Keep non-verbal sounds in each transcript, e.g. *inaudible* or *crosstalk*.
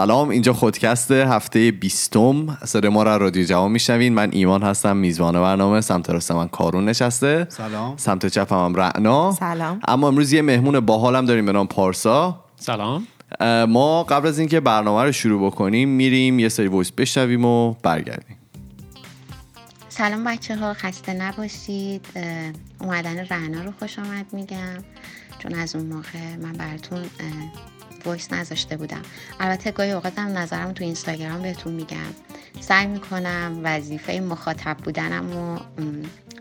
سلام. اینجا خودکست هفته بیستم. صدای ما را رادیو جوان میشنوین. من ایمان هستم میزبان برنامه. سمت راست من کارون نشسته. سلام. سمت چپم هم رعنا. سلام. اما امروز یه مهمون باحالم داریم به نام پارسا. سلام. ما قبل از اینکه برنامه رو شروع بکنیم میریم یه سری وایس بشنویم و برگردیم. سلام بچه ها خسته نباشید. اومدن رعنا رو خوش آمد میگم. چون از اون موقع من براتون وایس نذاشته بودم. البته گاهی اوقاتم نظرم تو اینستاگرام بهتون میگم. سعی می‌کنم وظیفه مخاطب بودنم رو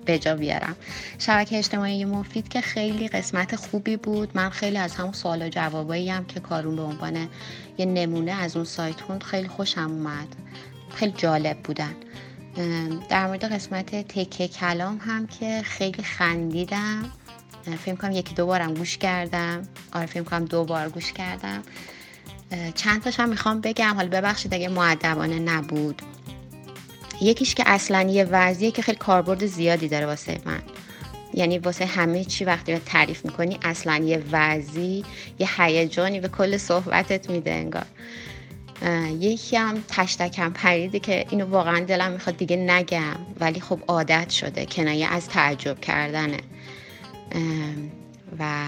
به جا بیارم. شبکه اجتماعی مفید که خیلی قسمت خوبی بود. من خیلی از همون سوال و جوابایی هم که کارون به عنوان یه نمونه از اون سایت خوند خیلی خوشم اومد. خیلی جالب بودن. در مورد قسمت تکه کلام هم که خیلی خندیدم. فکر کنم یکی دو بارم گوش کردم. آره فکر کنم دو بار گوش کردم. چند تاش هم می‌خوام بگم. حالا ببخشید اگه معدبانه نبود. یکیش که اصلا یه وضعیه که خیلی کاربرد زیادی داره واسه من. یعنی واسه همه چی وقتی به تعریف می‌کنی اصلا یه وضعی یه هیجانی به کل صحبتت میده انگار. یکی هم تشتکم پریده که اینو واقعا دلم می‌خواد دیگه نگم ولی خب عادت شده کنایه از تعجب کردنه. و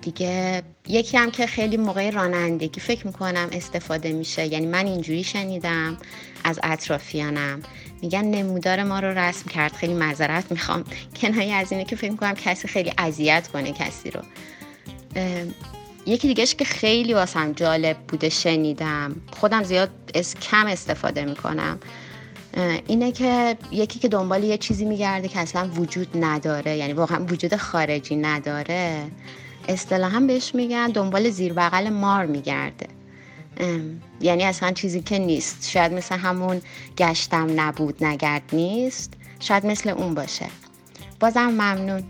دیگه یکی هم که خیلی موقع رانندگی فکر می‌کنم استفاده میشه یعنی من اینجوری شنیدم از اطرافیانم میگن نمودار ما رو رسم کرد خیلی معذرت می‌خوام. کنایه از اینه که فکر می‌کنم کسی خیلی اذیت کنه کسی رو. یکی دیگهش که خیلی واسم جالب بوده شنیدم. خودم زیاد از کم استفاده می‌کنم. اینه که یکی که دنبال یه چیزی میگرده که اصلا وجود نداره یعنی واقعا وجود خارجی نداره اصطلاحا بهش میگن دنبال زیر بغل مار میگرده. یعنی اصلا چیزی که نیست. شاید مثل همون گشتم نبود نگرد نیست. شاید مثل اون باشه. بازم ممنون.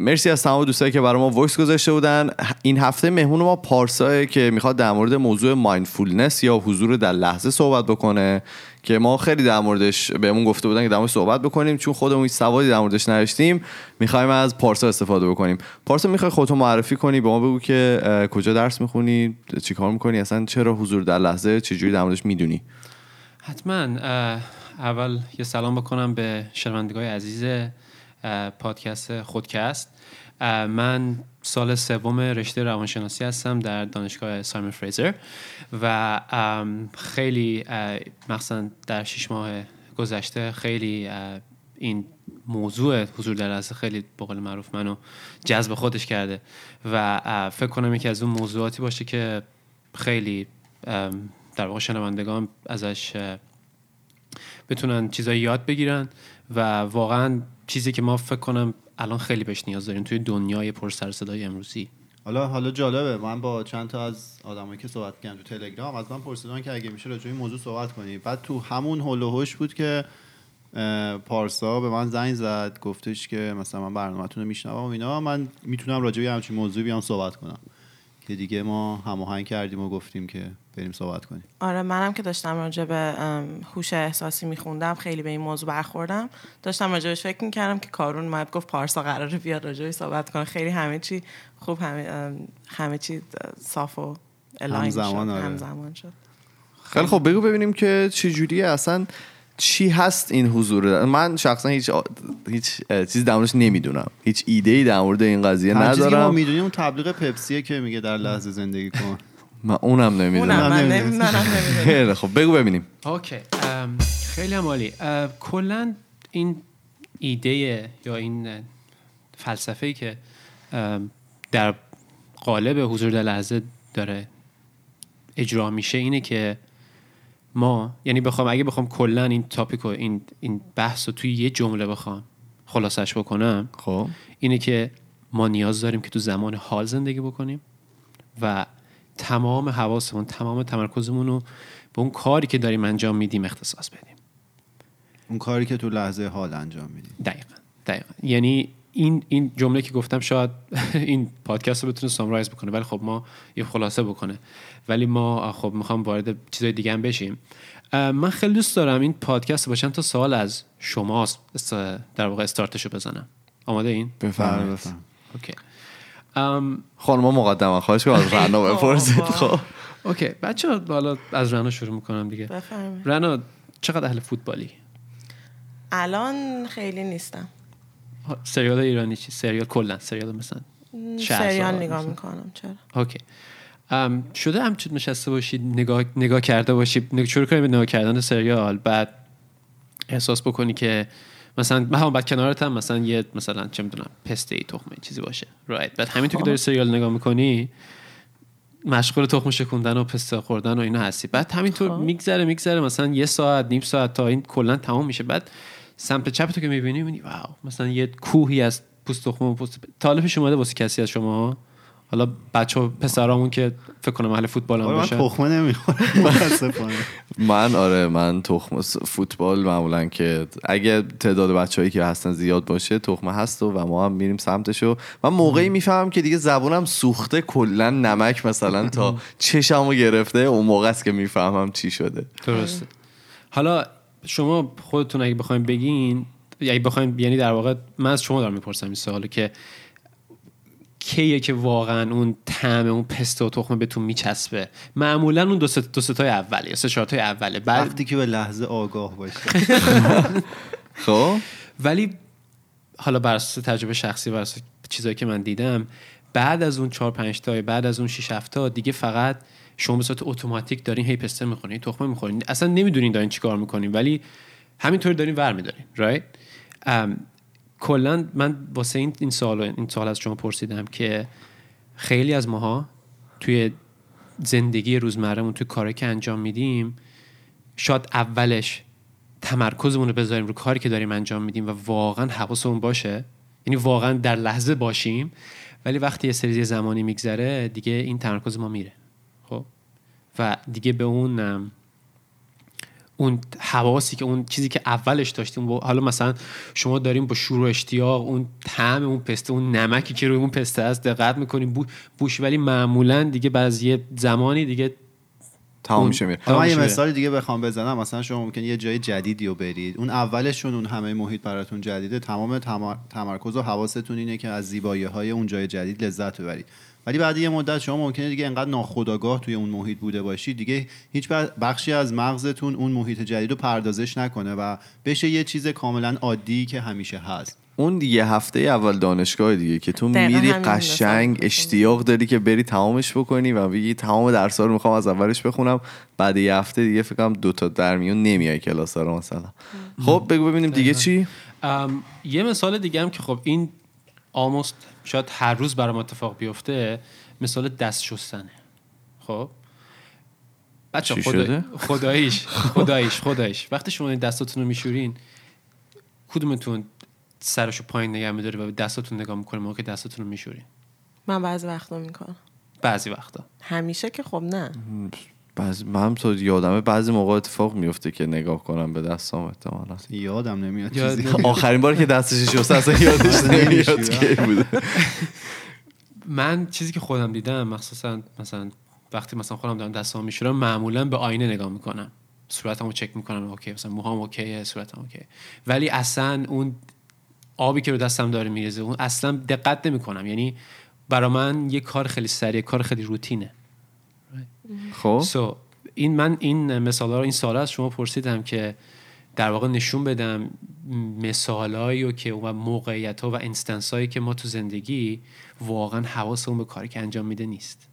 مرسی از تمام دوستایی که برای ما voice گذاشته بودن. این هفته مهمون ما پارساه که می‌خواد در مورد موضوع mindfulness یا حضور در لحظه صحبت بکنه که ما خیلی در موردش بهمون گفته بودن که در موردش صحبت بکنیم. چون خودمون هیچ سوادی در موردش نداشتیم می‌خوایم از پارسا استفاده بکنیم. پارسا می‌خوای خودتو معرفی کنی؟ به ما بگو که کجا درس می‌خونی؟ چیکار می‌کنی؟ اصلا چرا حضور در لحظه چجوری در موردش می‌دونی؟ حتما اول یه سلام بکنم به شنوندگان عزیز پادکست خودکست. من سال سوم رشته روانشناسی هستم در دانشگاه سایمون فریزر و خیلی مخصوصا در شش ماه گذشته خیلی این موضوع حضور در لحظه خیلی به معروف منو جذب خودش کرده و فکر کنم یکی از اون موضوعاتی باشه که خیلی در واقع شنوندگان ازش بتونن چیزایی یاد بگیرن و واقعا چیزی که ما فکر کنم الان خیلی بهش نیاز داریم توی دنیای پر سر صدای امروزی. حالا حالا جالبه. من با چند تا از آدمایی که صحبت کردم تو تلگرام از من پرسیدن که اگه میشه راجع این موضوع صحبت کنی. بعد تو همون هول بود که پارسا به من زنگ زد گفتش که مثلا من برنامه‌تون رو میشنوم اینا. من می‌تونم راجع به همچین موضوعی بیام صحبت کنم. که دیگه ما هماهنگ کردیم و گفتیم که بریم صحبت کنیم. آره منم که داشتم راجع به هوش احساسی میخوندم خیلی به این موضوع برخوردم. داشتم راجبش فکر می‌کردم که کارون اومد گفت پارسا قراره بیاد راجبش صحبت کنه. خیلی همه چی خوب همه همه چی صاف و الاین همزمان، شد. آره. همزمان شد. خیلی خب بگو ببینیم که چه جوریه اصلا چی هست این حضور؟ من شخصا هیچ آ- هیچ چیزی در موردش نمی‌دونم. هیچ ایده ای در مورد این قضیه هر چیزی که ما ندارم. می‌دونیم اون تبلیغ پپسیه که میگه در لحظه زندگی کن. من اونم اونم نمی‌دونم. خیلی خب بگو ببینیم. اوکی خیلی هم عالی. کلا این ایده یا این فلسفه که ام، در قالب حضور در لحظه داره اجرا میشه اینه که ما یعنی بخوام اگه بخوام کلا این تاپیک و این این بحث رو توی یه جمله بخوام خلاصش بکنم خب. اینه که ما نیاز داریم که تو زمان حال زندگی بکنیم و تمام حواسمون تمام تمرکزمون رو به اون کاری که داریم انجام میدیم اختصاص بدیم. اون کاری که تو لحظه حال انجام میدیم. دقیقا دقیقا. یعنی این این جمله که گفتم شاید *laughs* این پادکست رو بتونه summarize بکنه ولی خب ما یه خلاصه بکنه. ولی ما خب می‌خوام وارد چیزای دیگه هم بشیم. من خیلی دوست دارم این پادکست با چند تا سوال از شما در واقع استارتشو بزنم. آماده‌این؟ بفرمایید. Okay. ام، خانم مقدما خواهش کنم از رنا بابا. بپرسید. خب. Okay. بچه حالا از رنا شروع می‌کنم دیگه. بفرمایید. رنا چقدر اهل فوتبالی؟ الان خیلی نیستم. سریال ایرانی چی؟ سریال کلا. سریال مثلا سریال نگاه. می‌کنم چرا؟ اوکی. ام، شده همچون نشسته باشید نگاه, نگاه کرده باشید. نگ- شروع کنی به نگاه کردن سریال. بعد احساس بکنی که مثلا من هم بعد کنارت هم مثلا یه مثلا چه می‌دونم پسته ای تخمه چیزی باشه. رایت بعد همینطور که داری سریال نگاه می‌کنی مشغول تخم شکوندن و پسته خوردن و اینا هستی. بعد همینطور خب. میگذره میگذره مثلا یه ساعت نیم ساعت تا این کلا تمام میشه. بعد سمت چپ تو که می‌بینی می‌بینی واو مثلا یه کوهی از پوست تخم و پوست. طالبش اومده واسه کسی از شما؟ حالا بچه پسرامون که فکر کنم اهل فوتبال هم آره من تخمه نمی‌خورم *laughs* من آره من تخم فوتبال معمولا که اگه تعداد بچههایی که هستن زیاد باشه تخمه هست و, و ما هم میریم سمتشو. من موقعی می‌فهمم که دیگه زبونم سوخته کلا نمک مثلا تا *laughs* چشمو گرفته اون موقع است که می‌فهمم چی شده. درسته. حالا شما خودتون اگه بخواید بگین یعنی بخواید یعنی در واقع من از شما دارم می‌پرسم این سوالو که کیه که واقعا اون طعم اون پسته و تخمه بهتون میچسبه؟ معمولا اون دو ست دو ستای اوله یا سه چهارتای اوله. بعد وقتی که به لحظه آگاه باشه *laughs* خب؟ ولی حالا بر اساس تجربه شخصی بر چیزایی که من دیدم بعد از اون 4 5 تا بعد از اون 6 7 تا دیگه فقط شما به صورت اتوماتیک دارین هی پسته می‌خورین تخمه می‌خورین. اصلا نمی‌دونین دارین چیکار می‌کنین ولی همینطور دارین ور میدارین رایت کلا من واسه این این سوال این سوال از شما پرسیدم که خیلی از ماها توی زندگی روزمرهمون توی کاری که انجام میدیم شاید اولش تمرکزمون رو بذاریم رو کاری که داریم انجام میدیم و واقعا حواسمون باشه. یعنی واقعا در لحظه باشیم ولی وقتی یه سری زمانی میگذره دیگه این تمرکز ما میره. و دیگه به اون اون حواسی که اون چیزی که اولش داشتیم و حالا مثلا شما داریم با شور و اشتیاق اون طعم اون پسته اون نمکی که روی اون پسته است دقت می‌کنیم بو بوش ولی معمولا دیگه بعد از یه زمانی دیگه تمام میشه میره. حالا من یه. مثال دیگه بخوام بزنم. مثلا شما ممکن یه جای جدیدی رو برید. اون اولشون اون همه محیط براتون جدیده. تمام تمر- تمرکز و حواستون اینه که از زیبایی های اون جای جدید لذت ببرید. ولی بعد یه مدت شما ممکنه دیگه انقدر ناخودآگاه توی اون محیط بوده باشید دیگه هیچ بخشی از مغزتون اون محیط جدید رو پردازش نکنه و بشه یه چیز کاملا عادی که همیشه هست. اون یه هفته اول دانشگاه دیگه که تو میری قشنگ اشتیاق داری که بری تمامش بکنی و بگی تمام درس رو می‌خوام از اولش بخونم بعد یه هفته دیگه فکر کنم دو تا در میون نمیای کلاس رو مثلا. خب بگو ببینیم دیگه چی؟ ام، یه مثال دیگه هم که خب این آموست شاید هر روز برام اتفاق بیفته مثال دست شستنه. خب؟ بچه خدا... خداییش *laughs* خداییش خداییش. وقتی شما دستاتون رو میشورین کدومتون سرشو پایین نگه میداره و به دستاتون نگاه می‌کنه موقع که دستاتون رو میشورین من بعضی وقتا می‌کنم. بعضی وقتا. همیشه که خب نه. بعضی من هم تو یادمه بعضی موقع اتفاق میفته که نگاه کنم به دستام احتمالا. یادم نمیاد یاد چیزی. آخرین بار که دستش شسته اصلا *laughs* یادش نمیاد. کی بوده. من چیزی که خودم دیدم مخصوصا مثلا وقتی مثلا خودم دارم دستام میشورم معمولا به آینه نگاه می‌کنم. صورتمو چک می‌کنم اوکی مثلا موهام اوکیه صورتم اوکی. ولی اصلا اون آبی که رو دستم داره میریزه اون اصلا دقت نمی‌کنم. یعنی برا من یه کار خیلی سریع کار خیلی روتینه. خب. سو این من این مثال رو این سال از شما پرسیدم که در واقع نشون بدم مثالایی و که و موقعیت ها و انستنس هایی که ما تو زندگی واقعا حواسمون به کاری که انجام میده نیست.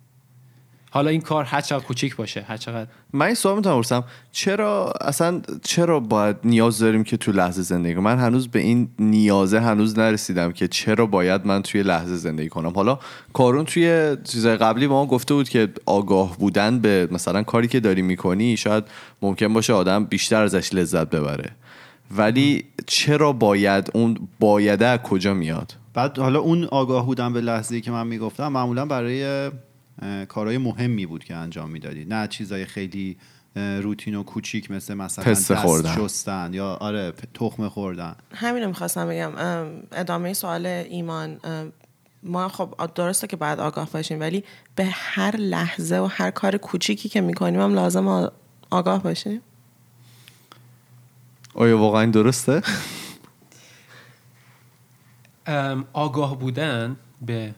حالا این کار هر چقدر کوچیک باشه هر چقدر من این سوال می‌تونم بپرسم چرا اصلا چرا باید نیاز داریم که تو لحظه زندگی کنم من هنوز به این نیازه هنوز نرسیدم که چرا باید من توی لحظه زندگی کنم. حالا کارون توی چیزای قبلی با ما گفته بود که آگاه بودن به مثلا کاری که داری می‌کنی شاید ممکن باشه آدم بیشتر ازش لذت ببره. ولی چرا باید اون بایده از کجا میاد؟ بعد حالا اون آگاه بودن به لحظه که من می‌گفتم معمولا برای کارهای مهمی بود که انجام می‌دادید. نه چیزای خیلی روتین و کوچیک مثل مثلا دست خوردن. شستن یا آره تخم خوردن. همین رو می‌خواستم بگم. ام، ادامه سوال ایمان. ما خب آ- درسته که باید آگاه باشیم ولی به هر لحظه و هر کار کوچیکی که می‌کنیم هم لازم آگاه باشیم؟ آیا واقعا این درسته؟ ام، آگاه بودن به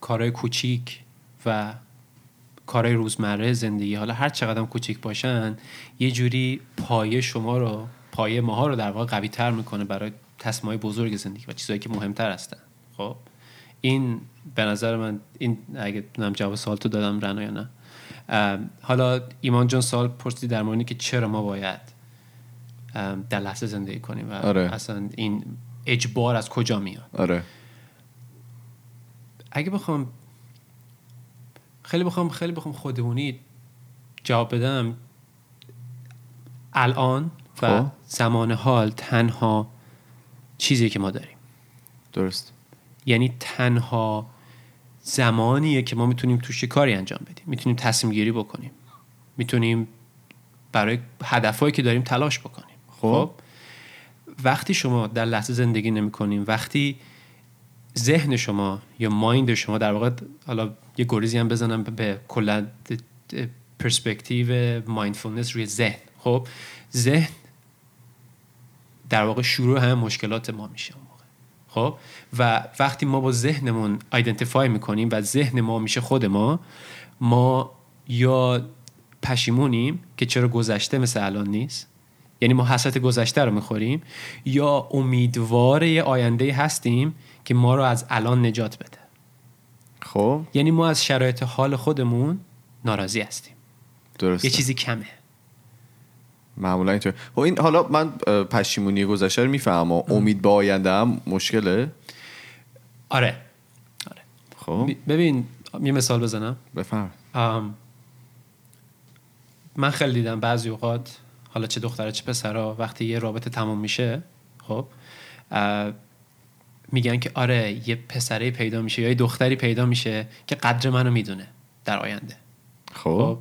کارهای کوچیک و کارهای روزمره زندگی. حالا هر چقدر کوچیک باشن یه جوری پایه شما رو پایه ماها رو در واقع قوی تر می‌کنه برای تصمیم بزرگ زندگی و چیزهایی که مهمتر هستن. خب؟ این به نظر من این اگه نم جواب سوال تو دادم رنا یا نه؟ حالا ایمان جان سوال پرسیدی در مورد که چرا ما باید در لحظه زندگی کنیم و آره. اصلا این اجبار از کجا میاد؟ آره. اگه بخوام خیلی بخوام خیلی بخوام خودمونی جواب بدم. الان و خب. زمان حال تنها چیزی که ما داریم. درست. یعنی تنها زمانیه که ما می‌تونیم توش کاری انجام بدیم. می‌تونیم تصمیم گیری بکنیم. می‌تونیم برای هدفهایی که داریم تلاش بکنیم. خب. وقتی شما در لحظه زندگی نمی کنیم وقتی ذهن شما یا مایند شما در واقع حالا یه گریزی هم بزنم به- کلا پرسپکتیو مایندفولنس روی ذهن. خب ذهن در واقع شروع همه مشکلات ما میشه خب و وقتی ما با ذهنمون آیدنتیفای می‌کنیم و ذهن ما میشه خود ما ما یا پشیمونیم که چرا گذشته مثل الان نیست یعنی ما حسرت گذشته رو می‌خوریم یا امیدوار یه آینده هستیم که ما رو از الان نجات بده. خب؟ یعنی ما از شرایط حال خودمون ناراضی هستیم. درست یه چیزی کمه. معمولا اینطور. خب این حالا من پشیمونی گذشته رو می‌فهمم امید به آینده هم مشکله؟ آره. آره. خب. ببین یه مثال بزنم. بفهم من خیلی دیدم بعضی اوقات حالا چه دختره چه پسرا وقتی یه رابطه تمام میشه خب میگن که آره یه پسره پیدا میشه یا یه دختری پیدا میشه که قدر منو می‌دونه در آینده. خب. خب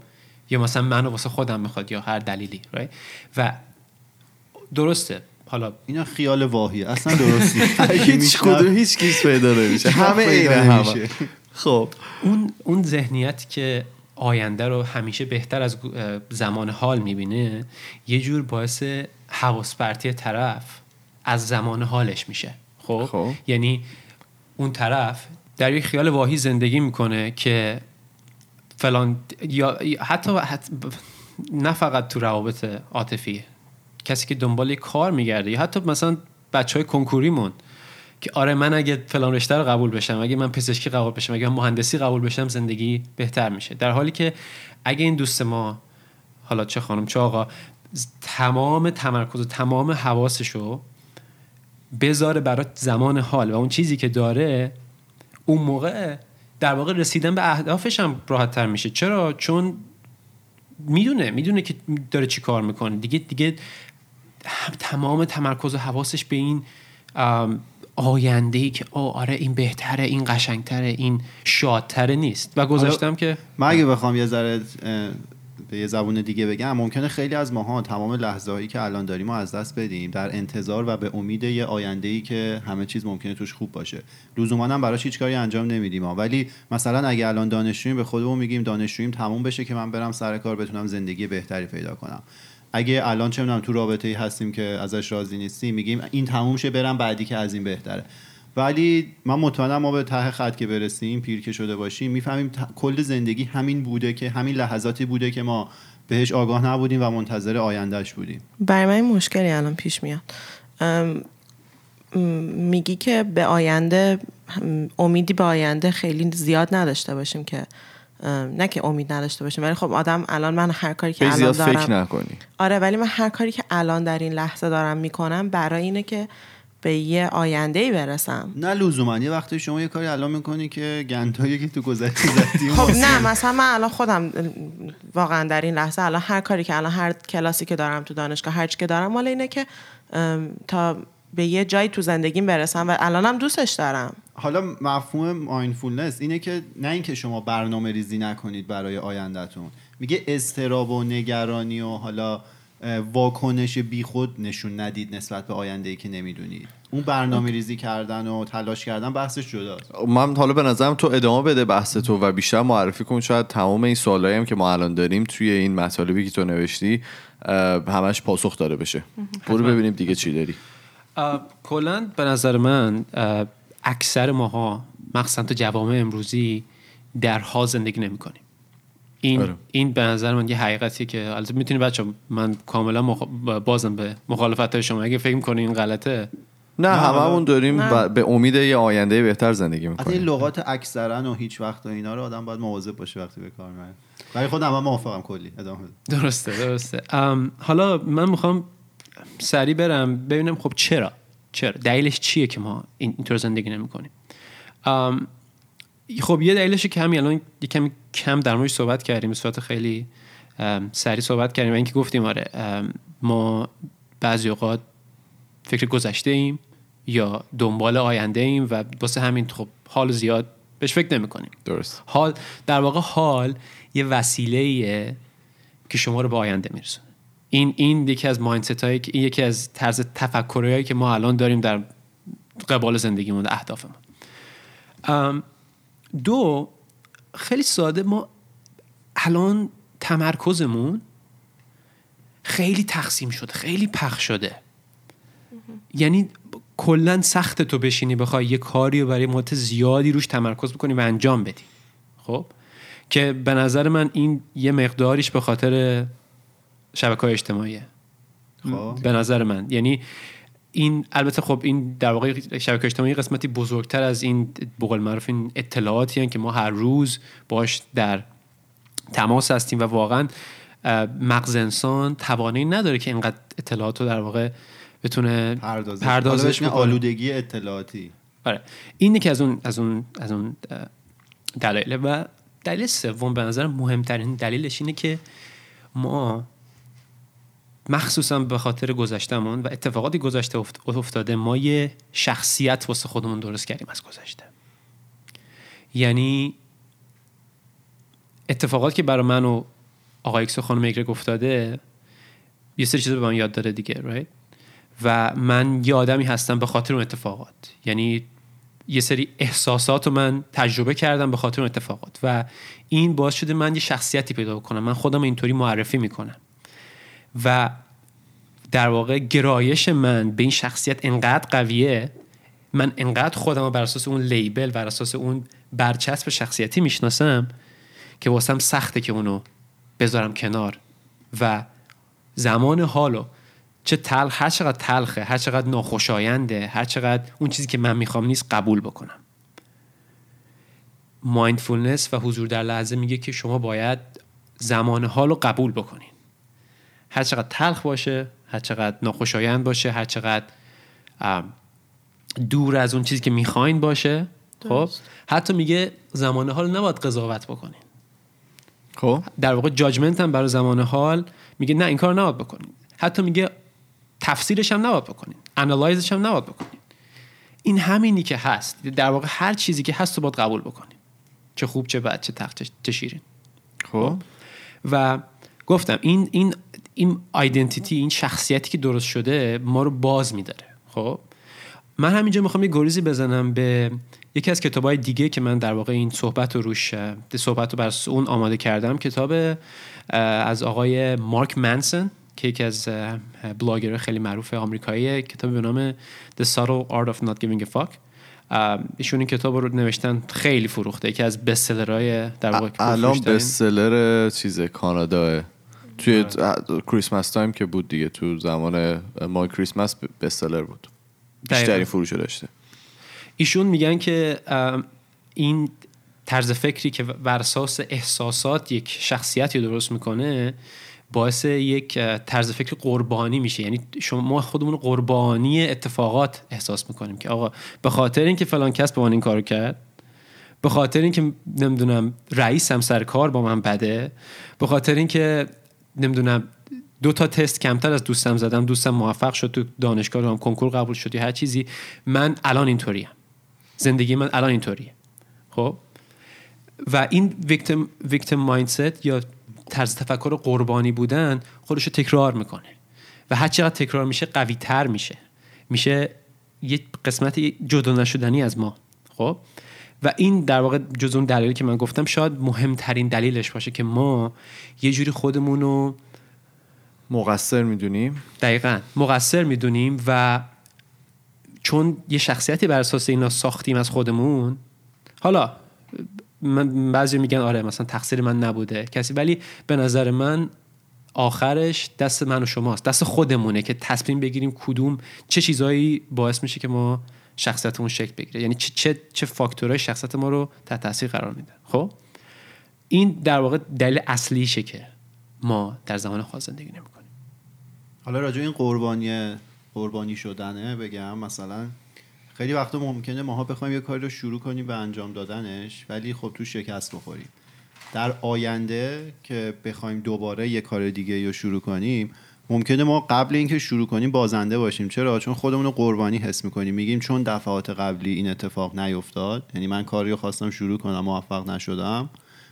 یا مثلا منو واسه خودم می‌خواد یا هر دلیلی right? و درسته. حالا اینا خیال واهی اصلا درستی. *laughs* هیچ کدوم هیچ کیس پیدا نمیشه. همه عین همه. خب اون اون ذهنیت که آینده رو همیشه بهتر از زمان حال می‌بینه یه جور باعث حواس پرتی طرف از زمان حالش میشه. خب, خب. یعنی اون طرف در یک خیال واهی زندگی می‌کنه که فلان یا حتی, حتی نه فقط تو روابط عاطفی کسی که دنبال کار میگرده یا حتی مثلا بچه های کنکوریمون. که آره من اگه فلان رشته رو قبول بشم اگه من پزشکی قبول بشم اگه من مهندسی قبول بشم زندگی بهتر میشه. در حالی که اگه این دوست ما حالا چه خانم چه آقا تمام تمرکز و تمام حواسشو بذاره برای زمان حال و اون چیزی که داره اون موقع در واقع رسیدن به اهدافش هم راحت تر میشه. چرا؟ چون می‌دونه می‌دونه که داره چی کار می‌کنه. دیگه دیگه تمام تمرکز و حواسش به این آینده ای که او آره این بهتره این قشنگتره این شادتره نیست. و گذاشتم که من اگه بخوام یه ذره به یه زبون دیگه بگم ممکنه خیلی از ماها تمام لحظه هایی که الان داریم رو از دست بدیم در انتظار و به امید یه آینده ای که همه چیز ممکنه توش خوب باشه. لزوما هم براش هیچ کاری انجام نمیدیم. ولی مثلا اگه الان دانشجوییم به خودمون میگیم دانشجوییم تموم بشه که من برم سر کار بتونم زندگی بهتری پیدا کنم. اگه الان چه می‌دونم تو رابطه ای هستیم که ازش راضی نیستیم میگیم این تموم شه برم بعدی که از این بهتره. ولی من مطمئنم ما به ته خط که برسیم پیر که شده باشیم می‌فهمیم کل زندگی همین بوده که همین لحظاتی بوده که ما بهش آگاه نبودیم و منتظر آیندهش بودیم. برای من مشکلی الان پیش میاد. میگی که به آینده امیدی به آینده خیلی زیاد نداشته باشیم که نه که امید نداشته باشیم ولی خب آدم الان من هر کاری که الان دارم فکر نکنی. آره ولی من هر کاری که الان در این لحظه دارم می‌کنم برای اینه که به یه آینده ای برسم. نه لزوما. یه وقتی شما یه کاری الان می‌کنی که گندایی که تو گذشته *laughs* زدی خب نه مثلا من الان خودم واقعا در این لحظه الان هر کاری که الان هر کلاسی که دارم تو دانشگاه هر چی که دارم مال اینه که تا به یه جایی تو زندگیم برسم و الانم دوستش دارم. حالا مفهوم مایندفولنس اینه که نه اینکه شما برنامه ریزی نکنید برای آیندهتون. میگه استراب و نگرانی و حالا واکنش بیخود نشون ندید نسبت به آینده ای که نمی‌دونید. اون برنامه ریزی کردن و تلاش کردن بحثش جداست. من حالا به نظرم تو ادامه بده بحث تو و بیشتر معرفی کن. شاید تمام این سوالایی هم که ما الان داریم توی این مطالبی که تو نوشتی همش پاسخ داره بشه. برو ببینیم دیگه چی داری. کلا به نظر من اکثر ماها مخصوصا تو جوامع امروزی در حال زندگی نمی کنیم این آره. این به نظر من یه حقیقتیه که البته می‌تونی بچه من کاملا مخ... بازم به مخالفت شما اگه فکر می‌کنی این غلطه نه هممون داریم نه. ب- به امید یه آینده بهتر زندگی حتی این می‌کنیم لغات اکثرا و هیچ وقت و اینا رو آدم باید مواظب باشه وقتی به کار می‌بره. ولی خودم هم موافقم کلی ادامه درسته درسته. حالا من می‌خوام سریع برم ببینم خب چرا؟ چرا؟ دلیلش چیه که ما این اینطور زندگی نمی‌کنیم؟ خب یه دلیلش که همین الان یه کمی کم در موردش صحبت کردیم به صورت خیلی ام، سریع صحبت کردیم و اینکه گفتیم آره ما بعضی اوقات فکر گذشته ایم یا دنبال آینده ایم و واسه همین خب حال زیاد بهش فکر نمی کنیم درست. حال در واقع حال یه وسیله که شما رو به آینده میرسونه. این این یکی از مایندست هایی که این یکی از طرز تفکرهایی که ما الان داریم در قبال زندگیمون اهدافمون. دو خیلی ساده ما الان تمرکزمون خیلی تقسیم شده خیلی پخش شده. یعنی کلا سخت تو بشینی بخوای یه کاری رو برای مدت زیادی روش تمرکز بکنی و انجام بدی. خب؟ که به نظر من این یه مقداریش به خاطر شبکه های اجتماعیه خب. به نظر من. یعنی این البته خب این در واقع شبکه اجتماعی قسمتی بزرگتر از این بقول معروف این اطلاعاتی هن که ما هر روز باش در تماس هستیم و واقعا مغز انسان توانایی نداره که اینقدر اطلاعات رو در واقع بتونه پردازش پردازش. آلودگی اطلاعاتی. آره. این که از اون از اون از اون دلایل. و دلیل سوم به نظر مهمترین دلیلش اینه که ما مخصوصا به خاطر گذشتمون و اتفاقاتی گذشته افت- افتاده ما یه شخصیت واسه خودمون درست کردیم از گذشته. یعنی اتفاقاتی که برای من و آقای ایکس و خانم ایگرگ افتاده یه سری چیزا به من یاد داده دیگه right? و من یه آدمی هستم به خاطر اون اتفاقات. یعنی یه سری احساسات رو من تجربه کردم به خاطر اون اتفاقات. و این باعث شده من یه شخصیتی پیدا کنم من خودم اینطوری معرفی می‌کنم. و در واقع گرایش من به این شخصیت انقدر قویه من انقدر خودم رو بر اساس اون لیبل بر اساس اون برچسب شخصیتی می‌شناسم که واسم سخته که اونو بذارم کنار. و زمان حالو چه تلخ هر چقدر تلخه هر چقدر ناخوشاینده هر چقدر اون چیزی که من می‌خوام نیست قبول بکنم. مایندفولنس و حضور در لحظه میگه که شما باید زمان حال رو قبول بکنین. هر چقدر تلخ باشه هر چقدر ناخوشایند باشه هر چقدر دور از اون چیزی که می‌خواین باشه خب. حتی میگه زمان حال نباید قضاوت بکنین. خب؟ در واقع جاجمنت هم برای زمان حال میگه نه این کار نباید بکنین. حتی میگه تفسیرش هم نباید بکنین. انالایزش هم نباید بکنین. این همینی که هست. در واقع هر چیزی که هست رو باید قبول بکنین. چه خوب چه بد چه تخت چه شیرین. خب؟ و گفتم این این این آیدنتیتی این شخصیتی که درست شده ما رو باز میداره. خب؟ من همینجا می‌خوام یه گریزی بزنم به یکی از کتاب های دیگه که من در واقع این صحبت رو روش صحبت رو بر اون آماده کردم. کتاب از آقای مارک منسون که یکی از بلاگر خیلی معروف آمریکایی کتاب به نام The Subtle Art of Not Giving a Fuck. ایشون این کتاب رو نوشتن خیلی فروخته. یکی از bestseller های در واقع الان. bestseller چیز کاناداه. توی Christmas time که بود دیگه تو زمان ماه کریسمس بستسلر بود. بیشترین فروش رو داشته. ایشون میگن که این طرز فکری که بر اساس احساسات یک شخصیتی درست می‌کنه باعث یک طرز فکر قربانی میشه. یعنی شما ما خودمون قربانی اتفاقات احساس می‌کنیم که آقا به خاطر اینکه فلان کس به من این کارو کرد به خاطر اینکه نمی‌دونم رئیسم سر کار با من بده به خاطر اینکه نمی‌دونم دو تا تست کمتر از دوستم زدم دوستم موفق شد تو دانشگاه رو هم کنکور قبول شد یا هر چیزی. من الان اینطوریم. زندگی من الان اینطوریه. خب؟ و این ویکتیم ویکتیم مایندست یا طرز تفکر قربانی بودن خودش رو تکرار می‌کنه. و هر چقدر تکرار میشه قوی تر میشه. میشه یه قسمت جدا نشدنی از ما. خب؟ و این در واقع جز اون دلیلی که من گفتم شاید مهمترین دلیلش باشه که ما یه جوری خودمون رو مقصر می‌دونیم. دقیقا مقصر می‌دونیم و چون یه شخصیتی بر اساس اینا ساختیم از خودمون حالا من بعضی میگن آره مثلا تقصیر من نبوده کسی ولی به نظر من آخرش دست من و شماست دست خودمونه که تصمیم بگیریم کدوم چه چیزهایی باعث میشه که ما شخصیتمون شکل بگیره. یعنی چه چه, چه فاکتورهای شخصیت ما رو تحت تاثیر قرار میده. خب؟ این در واقع دلیل اصلیشه که ما در زمان خاص زندگی نمی‌کنیم. حالا راجع این قربانی قربانی شدنه بگم مثلا خیلی وقتا ممکنه ماها بخوایم یه کاری رو شروع کنیم به انجام دادنش ولی خب تو شکست بخوریم. در آینده که بخوایم دوباره یه کار دیگه رو شروع کنیم ممکنه ما قبل اینکه شروع کنیم بازنده باشیم. چرا؟ چون خودمون رو قربانی حس می‌کنیم. میگیم چون دفعات قبلی این اتفاق نیفتاد یعنی من کاری رو خواستم شروع کنم موفق نشدم.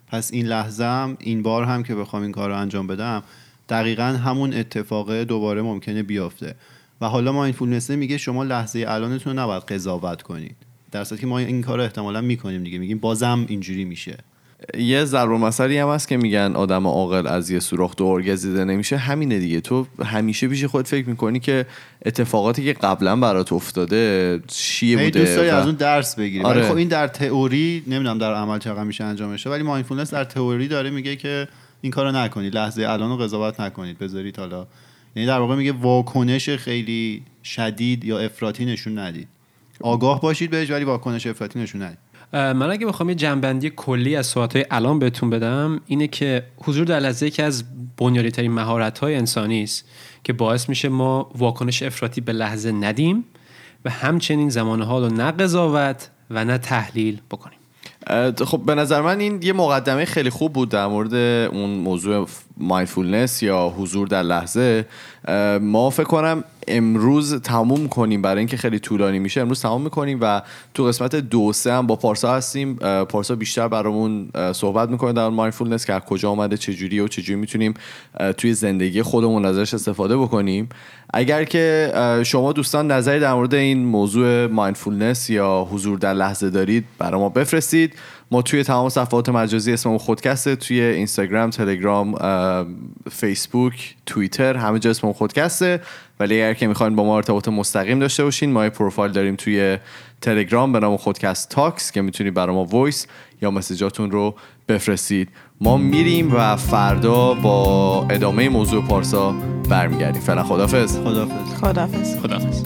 پس این لحظه هم این بار هم که بخوام این کار رو انجام بدم دقیقا همون اتفاق دوباره ممکنه بیافته و حالا ما این فولنسه میگه شما لحظه الانتون رو نباید قضاوت کنید. در که ما این کار رو احتمالا می‌کنیم دیگه. میگیم بازم اینجوری میشه. یه ضرب مسئله هم هست که میگن آدم عاقل از یه سوراخ دور گزیده نمیشه. همینه دیگه. تو همیشه پیش خود فکر می‌کنی که اتفاقاتی که قبلا برات افتاده چیه بوده دوست داری از اون درس بگیری. آره. خب این در تئوری نمی‌دونم در عمل چقدر میشه انجام میشه ولی مایندفولنس در تئوری داره میگه که این کارو نکنید لحظه الان رو قضاوت نکنید بذارید حالا. یعنی در واقع میگه واکنش خیلی شدید یا افراطی نشون ندید. آگاه باشید بهش ولی واکنش افراطی نشون ندید. من اگه بخوام یه جنبندی کلی از های الان بهتون بدم اینه که حضور در لحظه یکی از بنیادی ترین مهارت های انسانی است که باعث میشه ما واکنش افراطی به لحظه ندیم و همچنین زمان حال رو نه قضاوت و نه تحلیل بکنیم. خب به نظر من این یه مقدمه خیلی خوب بود در مورد اون موضوع mindfulness یا حضور در لحظه ما فکر کنم امروز تموم کنیم. برای اینکه خیلی طولانی میشه امروز تموم می‌کنیم و تو قسمت دو سه هم با پارسا هستیم. پارسا بیشتر برامون صحبت می‌کنه در mindfulness که از کجا آمده چجوری و چجوری می‌تونیم توی زندگی خودمون ازش استفاده بکنیم. اگر که شما دوستان نظری در مورد این موضوع mindfulness یا حضور در لحظه دارید برای ما بفرستید. ما توی تمام صفحات مجازی اسممون خودکسته توی اینستاگرام تلگرام فیسبوک توییتر همه جا اسممون خودکسته. ولی اگر که می‌خواین با ما ارتباط مستقیم داشته باشین ما یه پروفایل داریم توی تلگرام به نام خودکست تاکس که می‌تونید برای ما voice یا message اتون رو بفرستید. ما میریم و فردا با ادامه موضوع پارسا برمیگردیم. فعلا خدافظ خدافظ خدافظ خدافظ